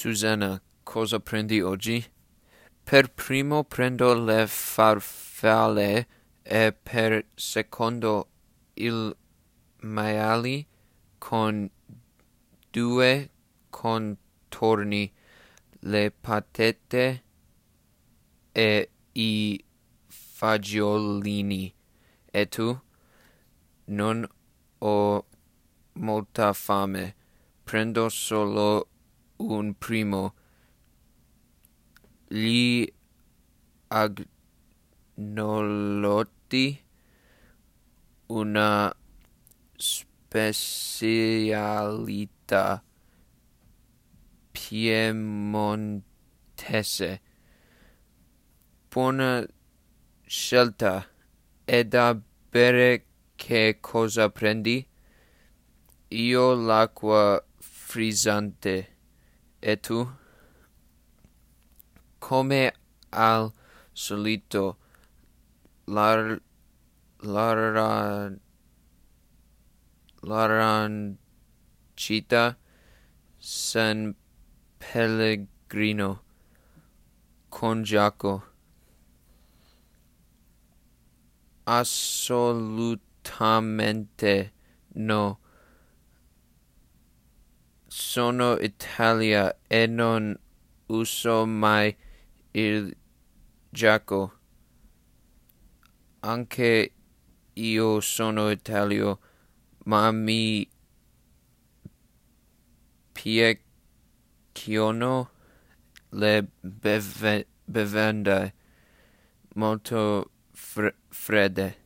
Susanna, cosa prendi oggi? Per primo prendo le farfalle e per secondo il maiali con due contorni, le patete e i fagiolini. E tu? Non ho molta fame. Prendo solo un primo. Gli agnolotti, una specialità piemontese. Buona scelta. E da bere che cosa prendi? Io l'acqua frizzante. etu come al solito lar lara l'arancita san pellegrino con Giaco assolutamente no sono Italia e non uso mai il giacco. Anche io sono Italio, ma mi piacciono le beve bevande molto fre fredde.